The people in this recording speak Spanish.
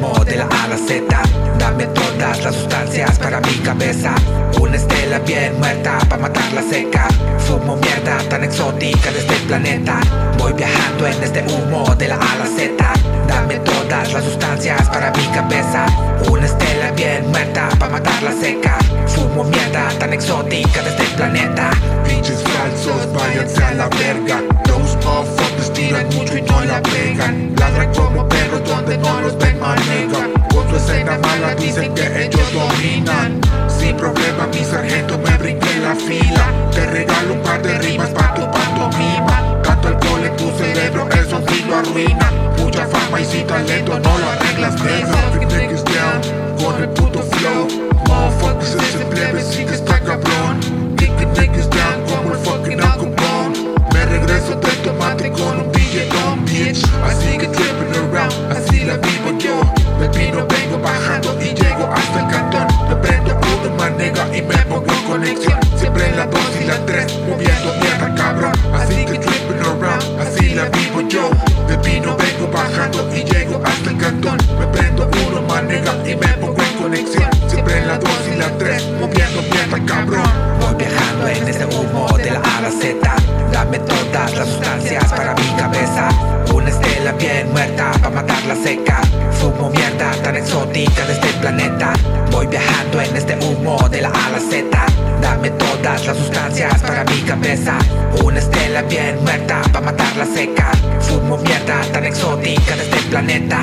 de la A Z. Dame todas las sustancias para mi cabeza. Una estela bien muerta para matar la seca. Fumo mierda tan exótica de este planeta. Voy viajando en este humo de la A Z. Dame todas las sustancias para mi cabeza. Una estela bien muerta para matar la seca. Fumo mierda tan exótica de este planeta. Pinches falsos, váyanse a la verga. Those motherfuckers tiran mucho y no la pegan. Ladran como perros donde no los ven manega Con su escena mala dicen que ellos dominan. Sin problema mi sargento me brinqué la fila. Te regalo un par de rimas pa' tu pantomima. Tanto alcohol en tu cerebro, eso sí lo arruina. Mucha fama y sin talento no lo arreglas, down con el puto flow. Motherfuckers ese plebe sí que está cabrón. Nigga niggas down como el fucking Capone. Me regreso del tomate con un billetón, bitch. Así que así la vivo yo. De vino vengo bajando y llego hasta el cantón. Me prendo uno manega y me pongo en conexión. Siempre en la 2 y la 3, moviendo mierda cabrón. Así que tripping around, así la vivo yo. De vino vengo bajando y llego hasta el cantón. Me prendo uno manega y me pongo en conexión. Siempre en la 2 y la 3, moviendo mierda cabrón. Voy viajando en este humo de la A a la Z. Dame todas las sustancias para mi cabeza. Una bien muerta para matar la seca. Fumo mierda tan exótica de este planeta. Voy viajando en este humo de la A a la Z. Dame todas las sustancias para mi cabeza. Una estela bien muerta para matar la seca. Fumo mierda tan exótica de este planeta